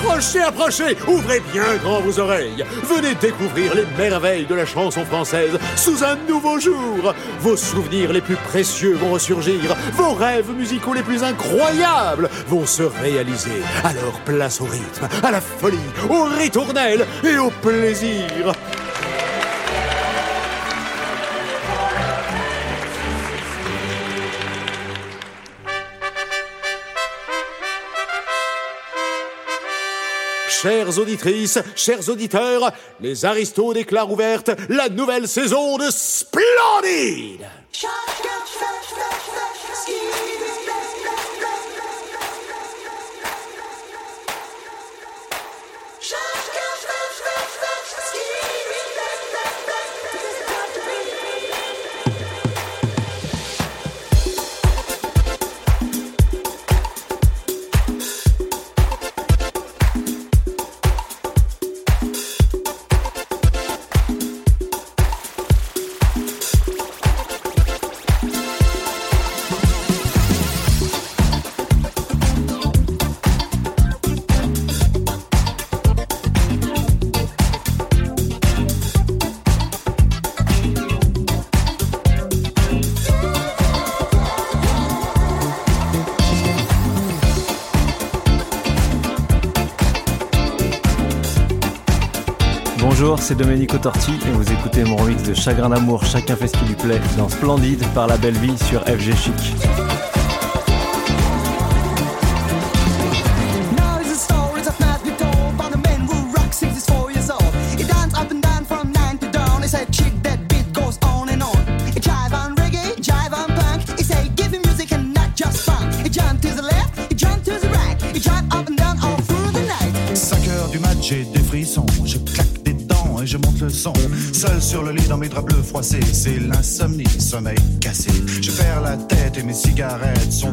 Approchez, approchez, ouvrez bien grand vos oreilles. Venez découvrir les merveilles de la chanson française sous un nouveau jour. Vos souvenirs les plus précieux vont ressurgir, vos rêves musicaux les plus incroyables vont se réaliser. Alors place au rythme, à la folie, au ritournelle et au plaisir. Chères auditrices, chers auditeurs, les aristos déclarent ouverte la nouvelle saison de Splendide c'est Domenico Torti et vous écoutez mon remix de Chagrin d'amour, chacun fait ce qui lui plaît dans Splendide par la belle vie sur FG Chic. Je perds la tête et mes cigarettes sont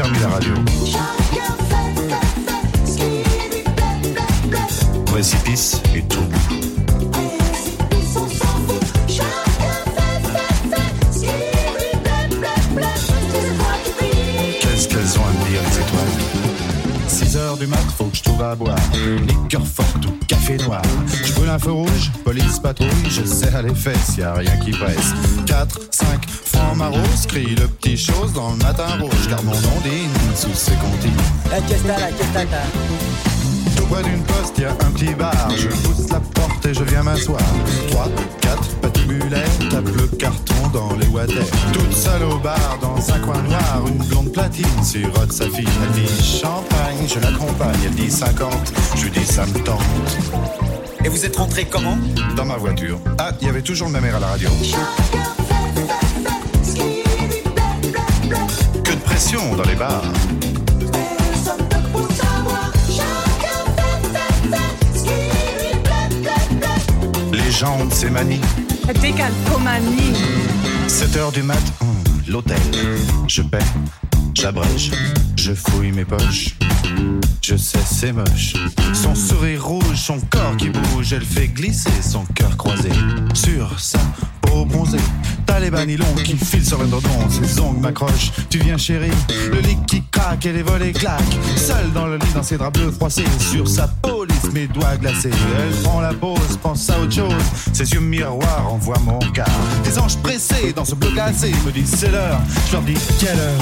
La radio. Précipice et tout. Qu'est-ce qu'elles ont à me dire, les étoiles? 6 heures du mat, faut que je trouve à boire. Liqueur forte ou café noir. Je brûle un feu rouge, police patrouille, je serre les fesses, y a rien qui presse. 4, 5, ma rose, crie le petit dans le matin rouge, car mon ondine sous ses comptines. La questa, la questa, Tout près d'une poste, y a un petit bar. Je pousse la porte et je viens m'asseoir. 3, 4, patibulaires, tape le carton dans les water. Toute seule au bar, dans un coin noir, une blonde platine sirote sa fille. Elle dit champagne, je l'accompagne. Elle dit 50, je lui dis ça me tente. Et vous êtes rentré comment? Dans ma voiture. Ah, il y avait toujours le même air à la radio. Dans les bars. Les jambes, c'est manie. Décalcomanie. 7 heures du mat, hmm, l'hôtel. Je paie, j'abrège, je fouille mes poches. Je sais, c'est moche. Son sourire rouge, son corps qui bouge, elle fait glisser son cœur croisé sur sa peau bronzée. Les banilons qui filent sur le dodon, ses ongles m'accrochent. Tu viens chérie, le lit qui craque et les volets claquent. Seul dans le lit, dans ses draps bleus froissés, sur sa police, mes doigts glacés. Elle prend la pause, pense à autre chose. Ses yeux miroirs envoient mon regard. Des anges pressés dans ce bloc cassé me disent c'est l'heure. Je leur dis quelle heure?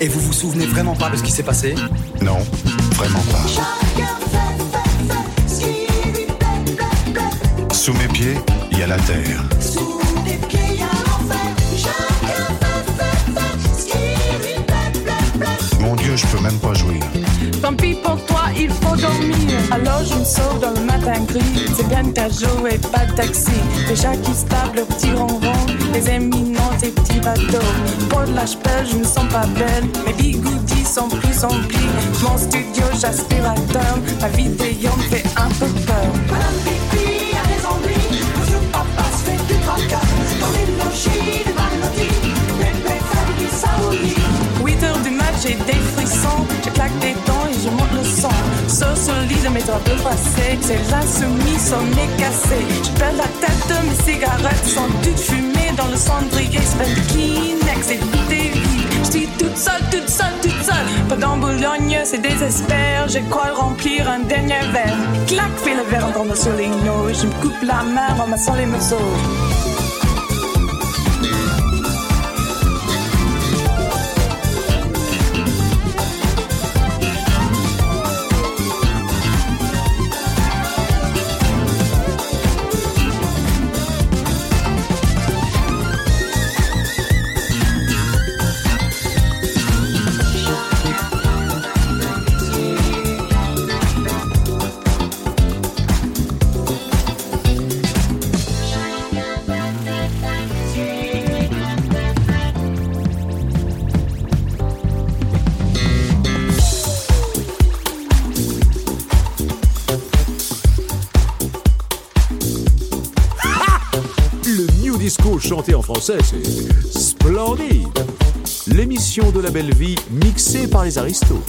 Et vous vous souvenez vraiment pas de ce qui s'est passé? Non, vraiment pas. Sous mes pieds, il y a la terre. je peux même pas jouir. Tant pis pour toi, il faut dormir. Alors je me sauve dans le matin gris. C'est bien ta et pas de taxi. Déjà qui se tapent le petit ronron, les éminents et petits bateaux. Pour l'âge-pelle, je me sens pas belle. Mes bigoudis sont pris, sont plis. Mon studio, j'aspirateur. Ma vidéo me fait un peu peur. Madame Pipi a raison, lui. Monsieur Papa se fait du tracas. Dans les logis j'ai des frissons, je claque des dents et je monte le son. Sur ce lit de mes draps froissés, c'est l'insoumis, son nez cassé. Je perds la tête, de mes cigarettes sont toutes fumées dans le cendrier. De Kleenex et tout vide. Je suis toute seule, toute seule, toute seule. Pendant Boulogne, c'est désespère. Je crois remplir un dernier verre. Clac, fais le verre sur les noses. Je me coupe la main en massant les morceaux. C'est splendide. L'émission de la belle vie mixée par les aristos.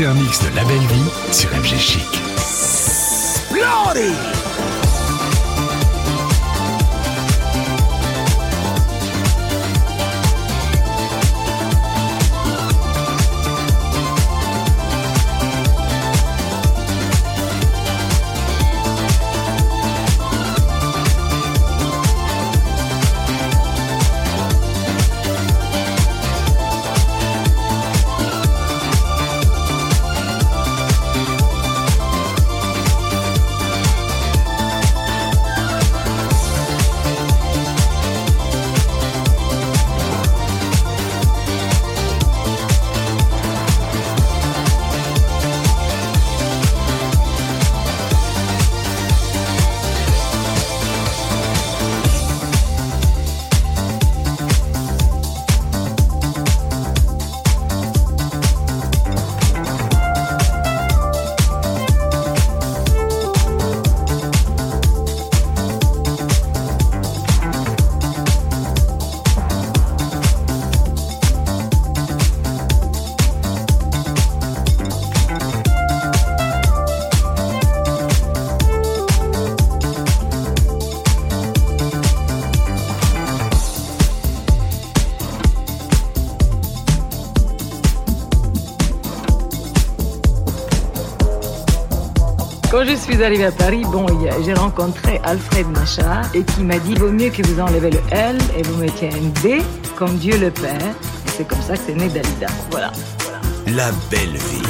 Écoutez un mix de La Belle Vie sur FG Chic. Quand je suis arrivée à Paris, bon, j'ai rencontré Alfred Machard et qui m'a dit vaut mieux que vous enlevez le L et vous mettiez un D comme Dieu le Père. C'est comme ça que c'est né Dalida. Voilà. La belle vie.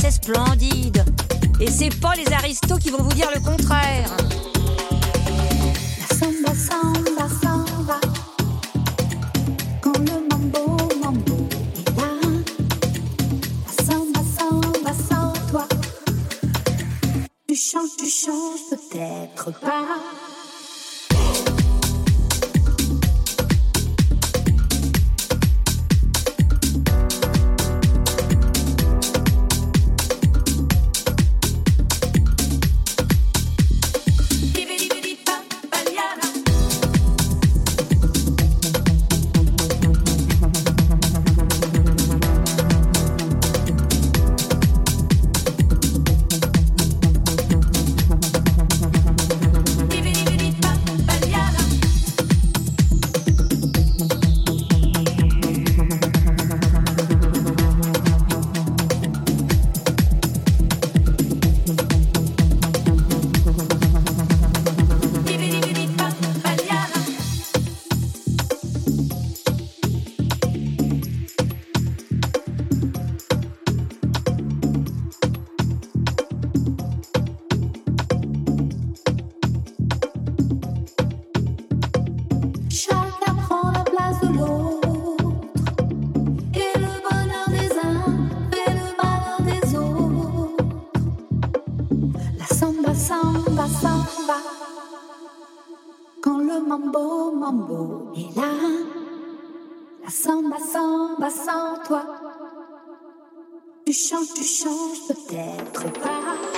c'est splendide. Et c'est pas les aristos qui vont vous dire le contraire. mambo, mambo et là. La samba, samba sans toi. Tu changes, tu changes peut-être pas.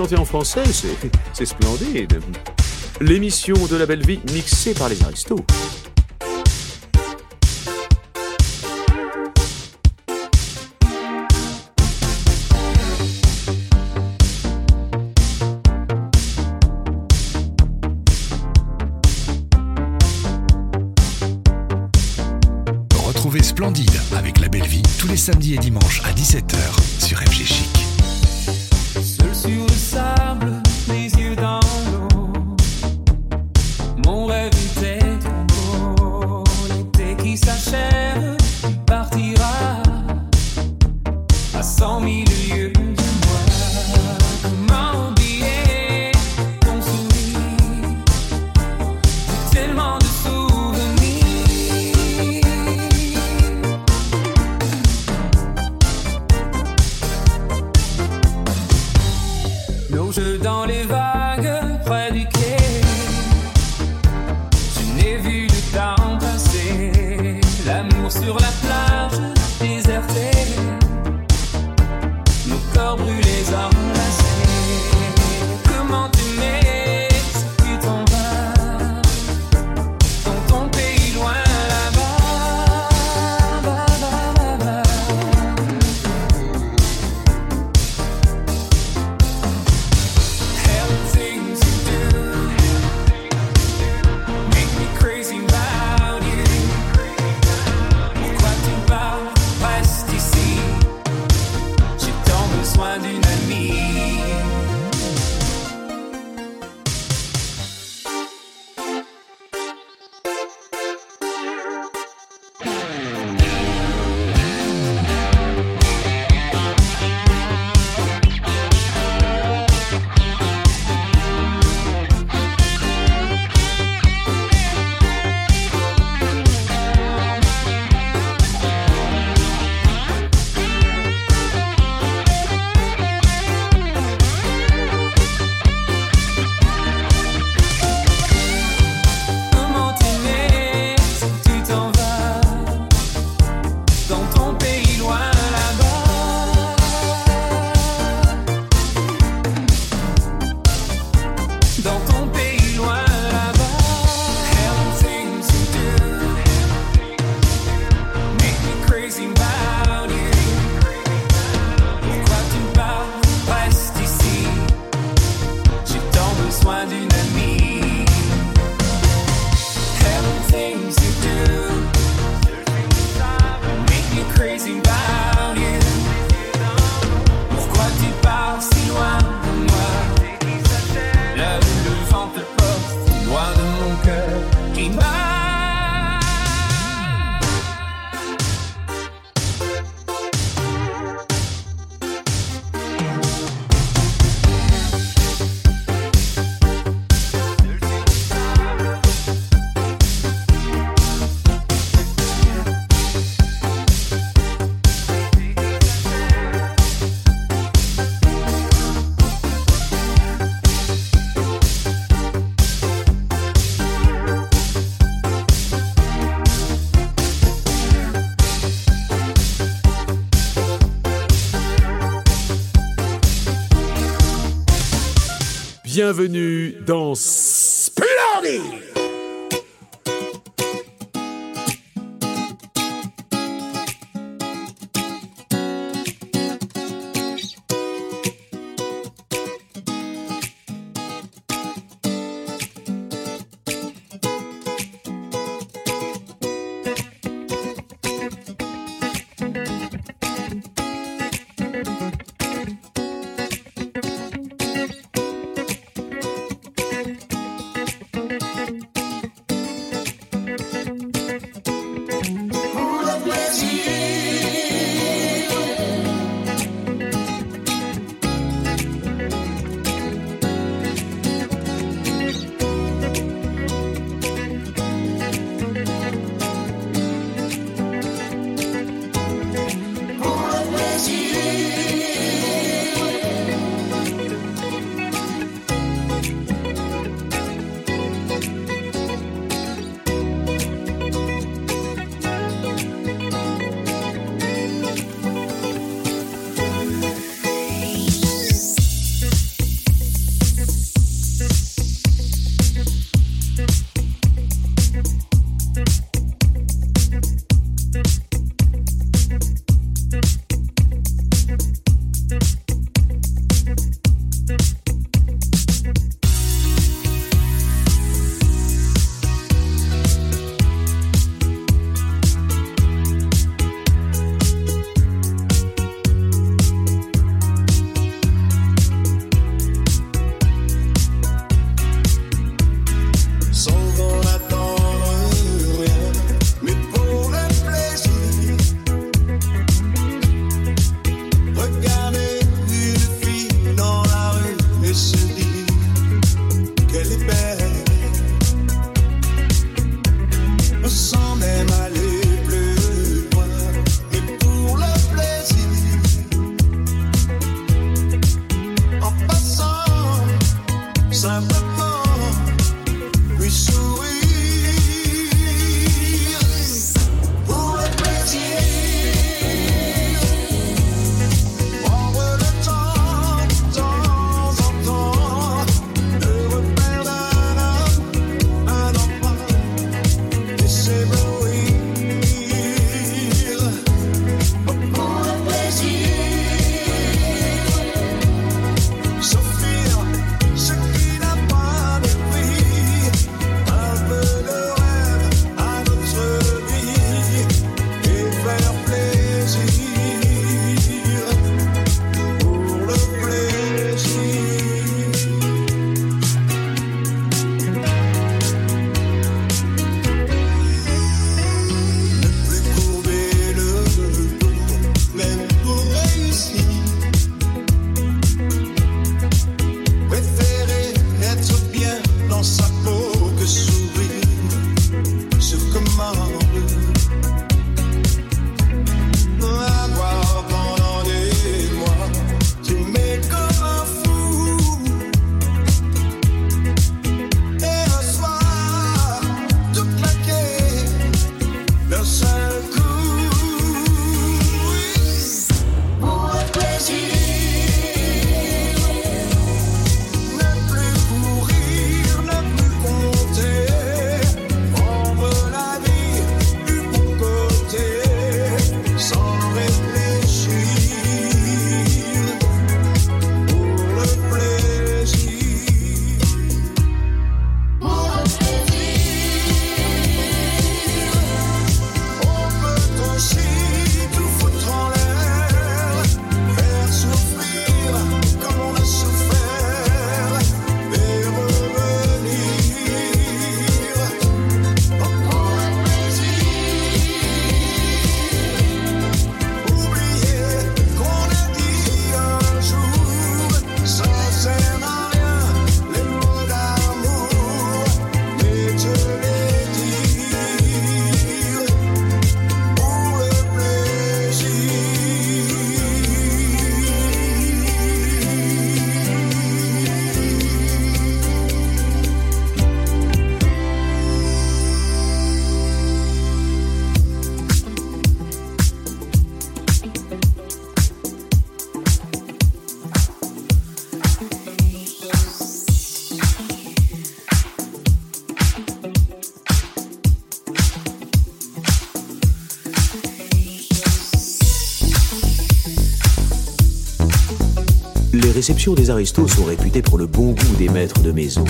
chanter en français, c'est splendide. L'émission de la belle vie mixée par les aristos. Retrouvez Splendide avec la belle vie tous les samedis et dimanches à 17h sur FG Chic. Bienvenue dans des aristos sont réputées pour le bon goût des maîtres de maison,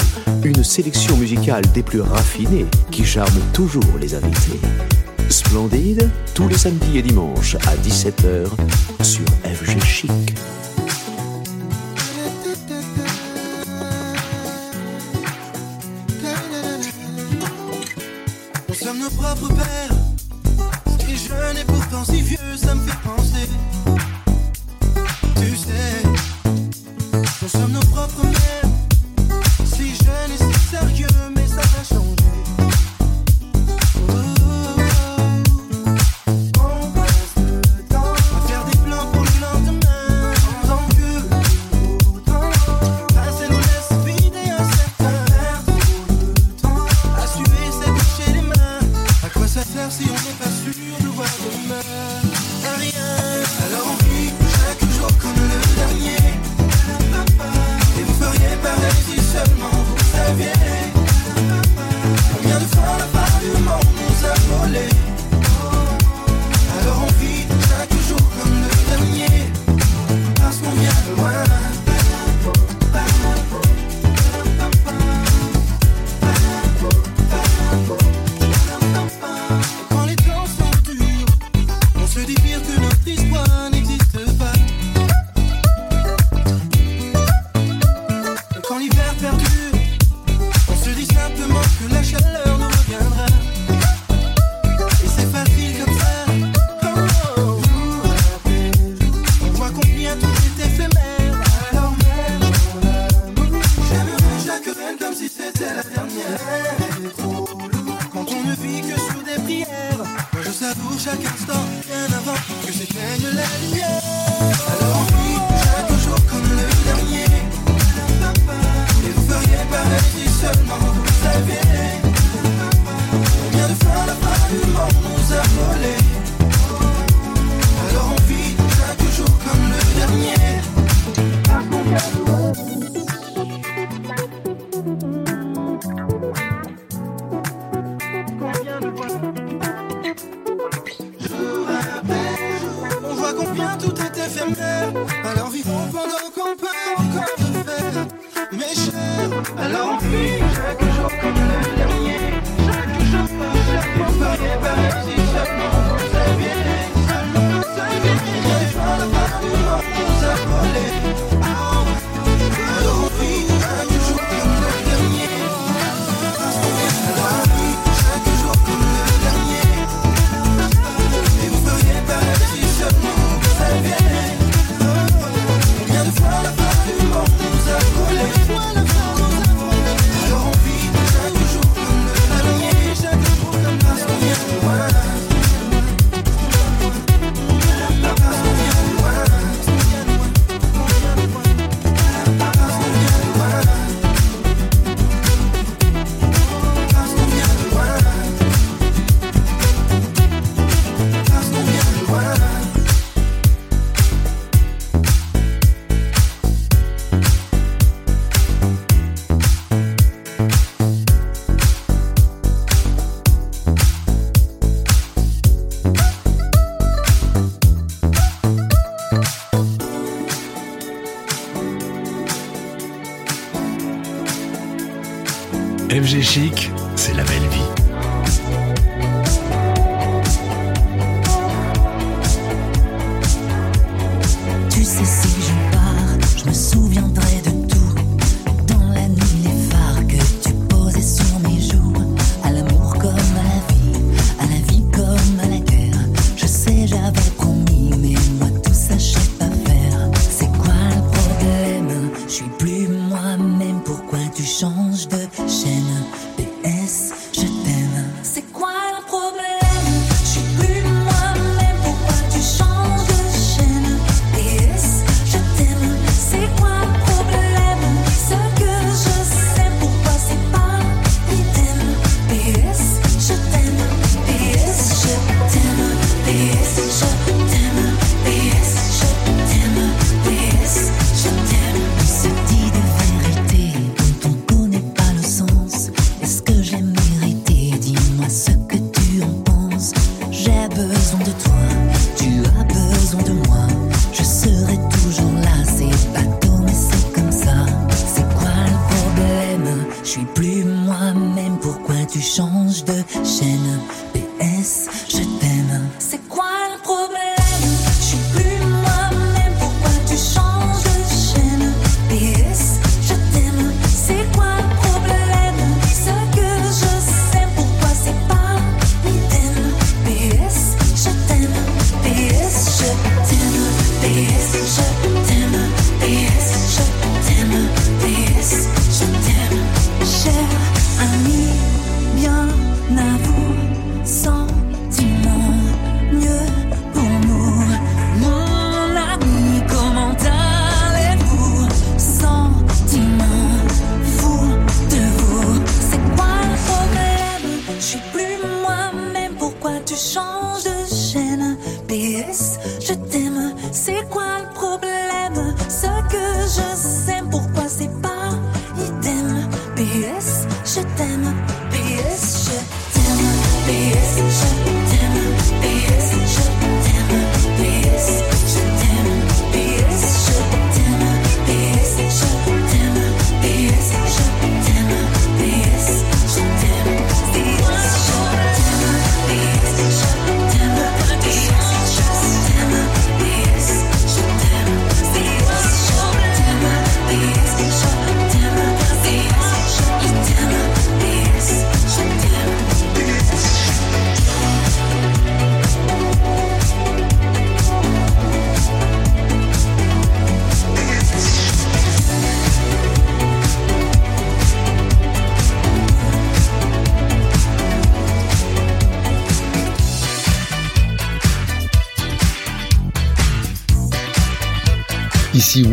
une sélection musicale des plus raffinées qui charme toujours les invités. Splendide, tous les samedis et dimanches à 17h sur FG Chic. On sommes nos propres pères.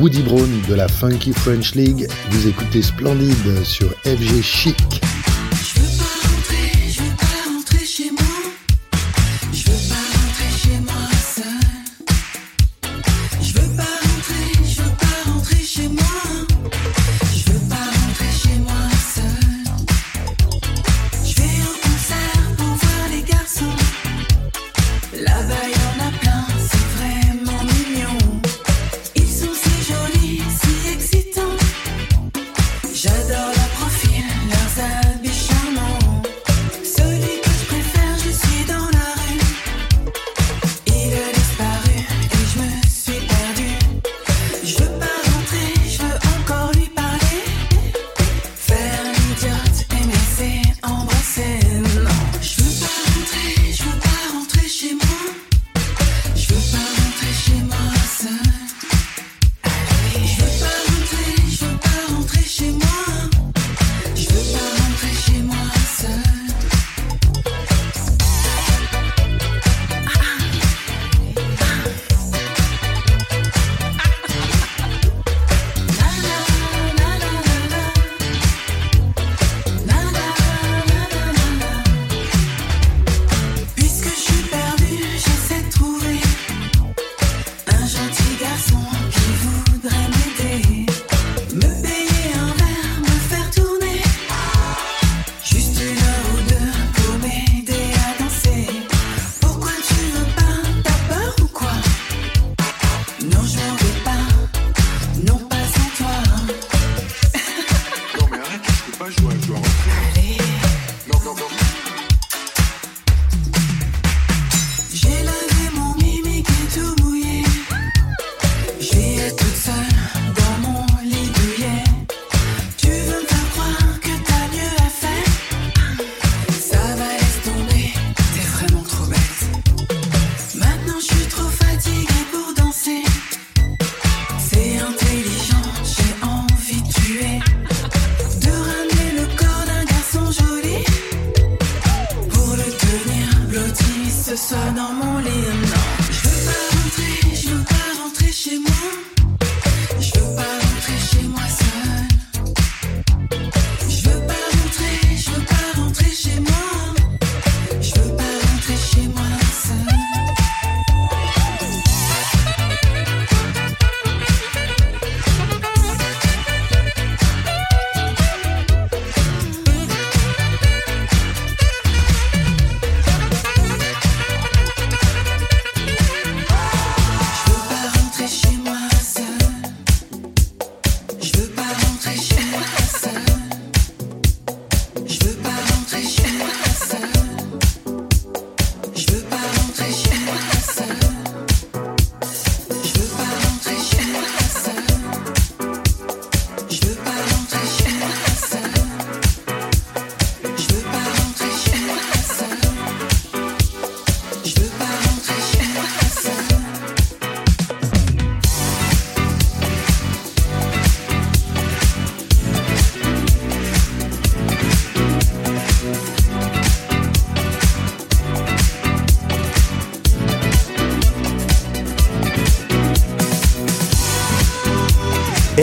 Woody Brown de la Funky French League. Vous écoutez Splendide sur FG Chic.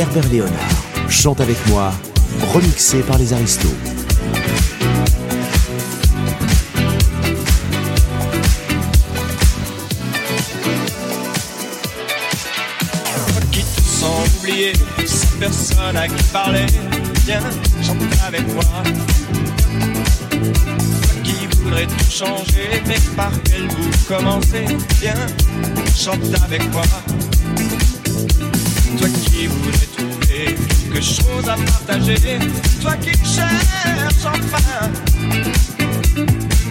Herbert Léonard, chante avec moi, remixé par les Aristos. qui te sens oublié, cette personne à qui parler, viens, chante avec moi. Toi qui voudrais tout changer, mais par quel bout commencer, viens, chante avec moi. Toi qui voudrais quelque chose à partager, toi qui cherches enfin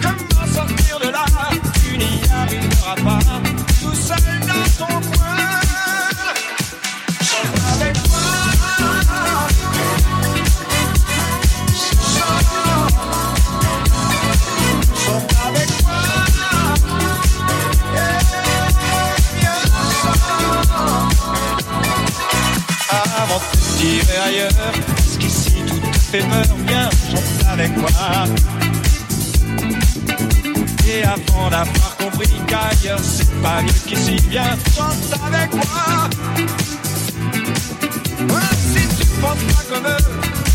comment sortir de là, tu n'y arriveras pas, tout seul dans ton coin. Parce qu'ici tout te fait peur, viens, chante avec moi. Et avant d'avoir compris qu'ailleurs c'est pas mieux qu'ici, viens, chante avec moi. Ouais, si tu penses pas comme eux,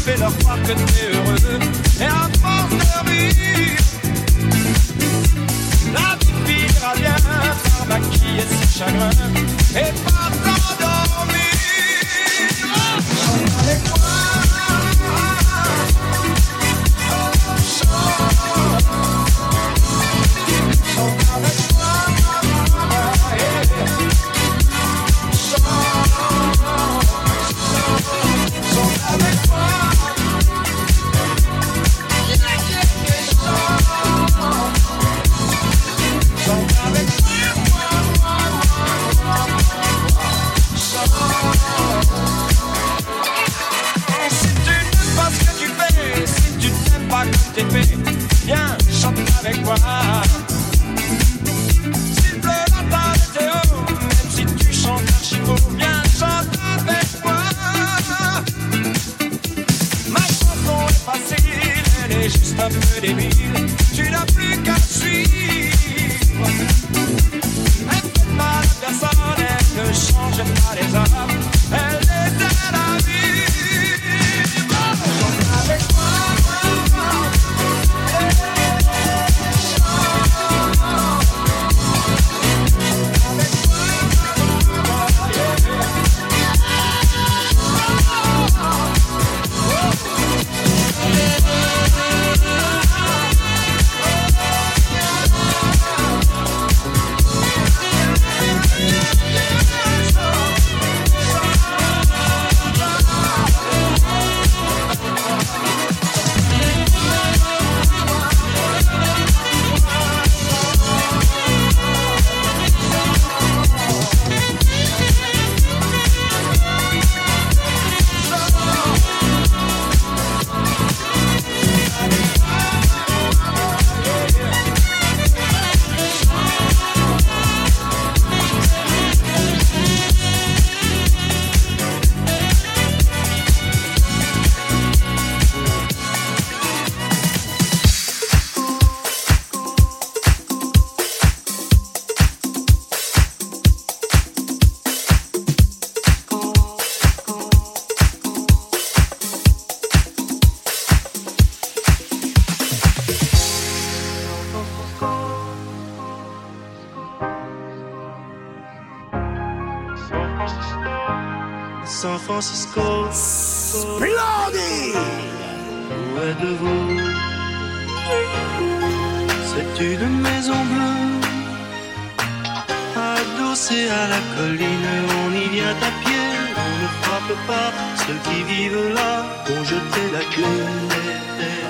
fais-leur croire que t'es heureux. Et force de rire, la vie finira bien par ses chagrins et par t'endormir. Nick Francisco. Splendide Où êtes-vous? C'est une maison bleue, adossée à la colline. On y vient à pied, on ne frappe pas. Ceux qui vivent là ont jeté la clé.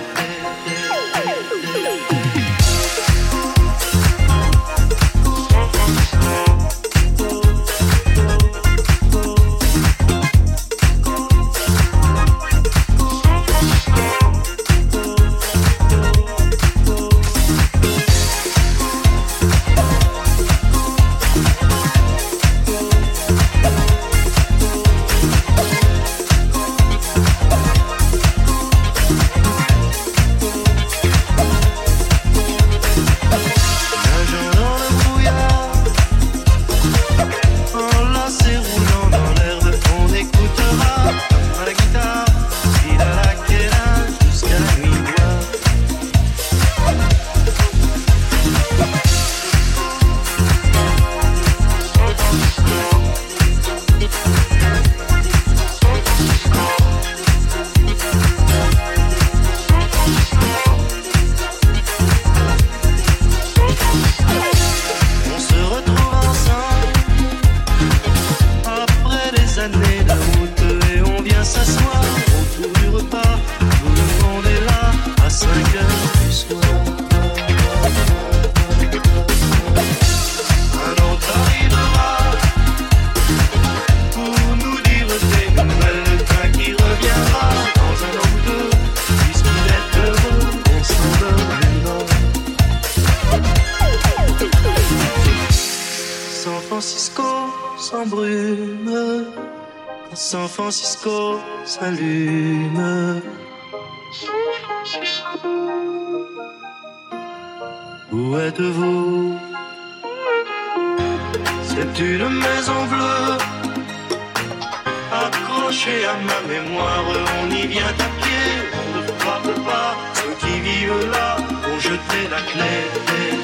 S'allume. Où êtes-vous? C'est une maison bleue, accrochée à ma mémoire. On y vient à pied, on ne frappe pas. Ceux qui vivent là ont jeté la clé.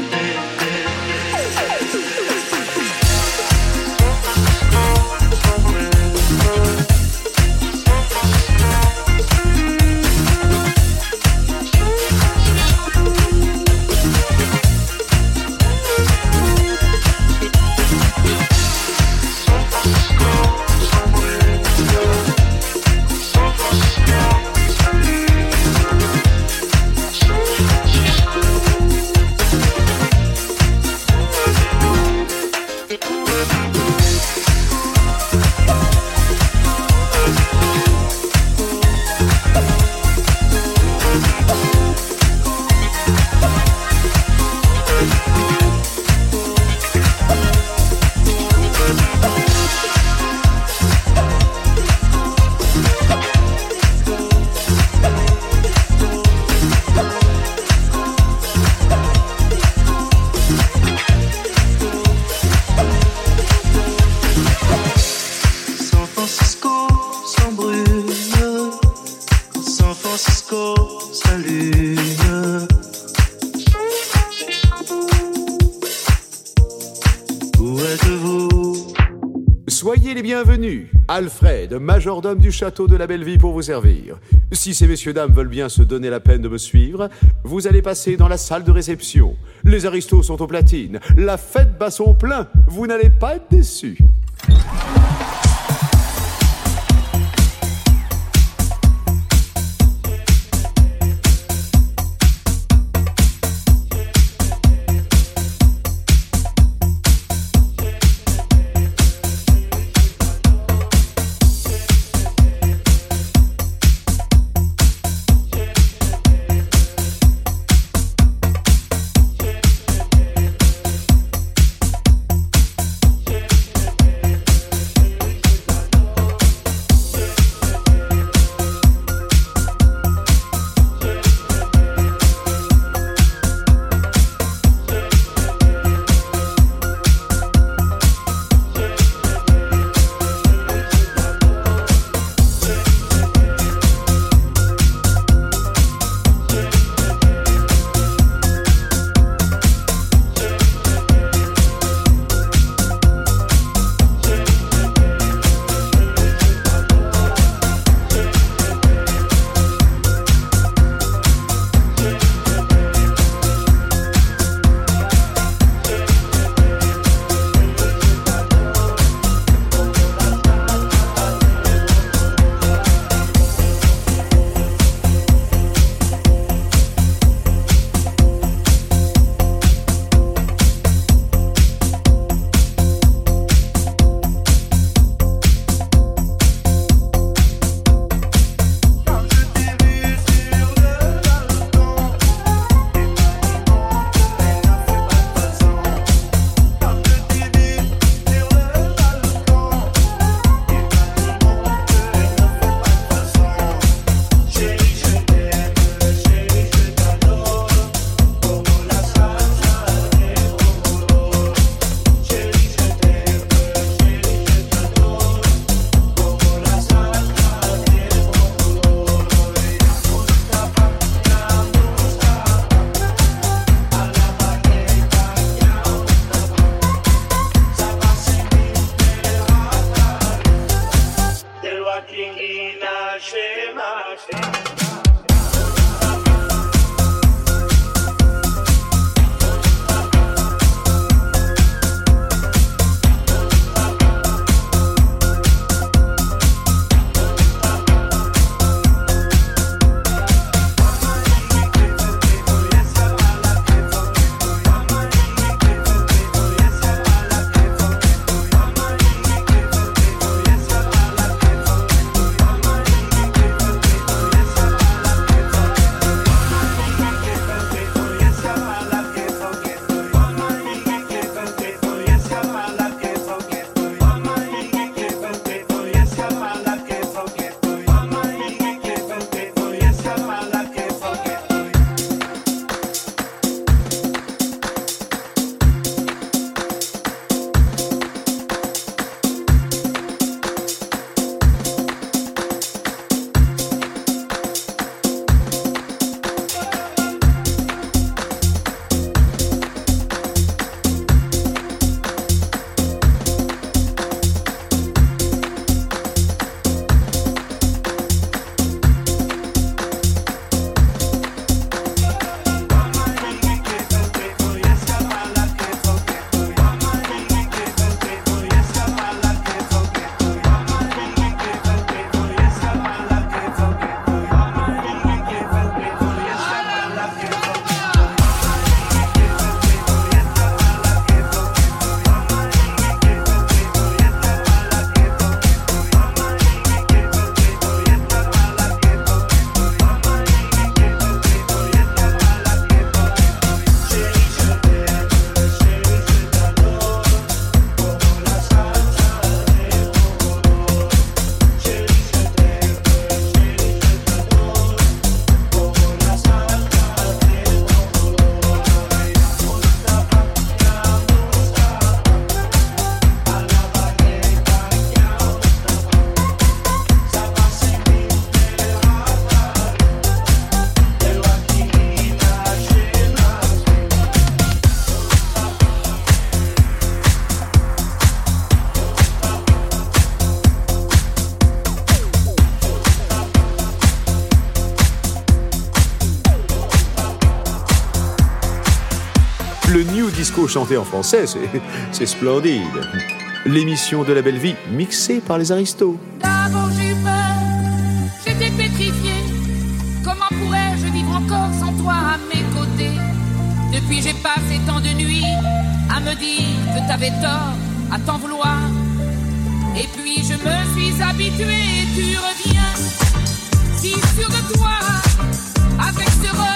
Bienvenus. Alfred, majordome du château de la Belleville pour vous servir. Si ces messieurs dames veulent bien se donner la peine de me suivre, vous allez passer dans la salle de réception. Les aristos sont aux platines. La fête bat son plein. Vous n'allez pas être déçus. chanter en français, c'est splendide. L'émission de la belle vie, mixée par les aristos. D'abord j'ai peur, j'étais pétrifié. Comment pourrais-je vivre encore sans toi à mes côtés? Depuis j'ai passé tant de nuits à me dire que t'avais tort, à t'en vouloir. Et puis je me suis habitué tu reviens, si sûr de toi, avec ce regard.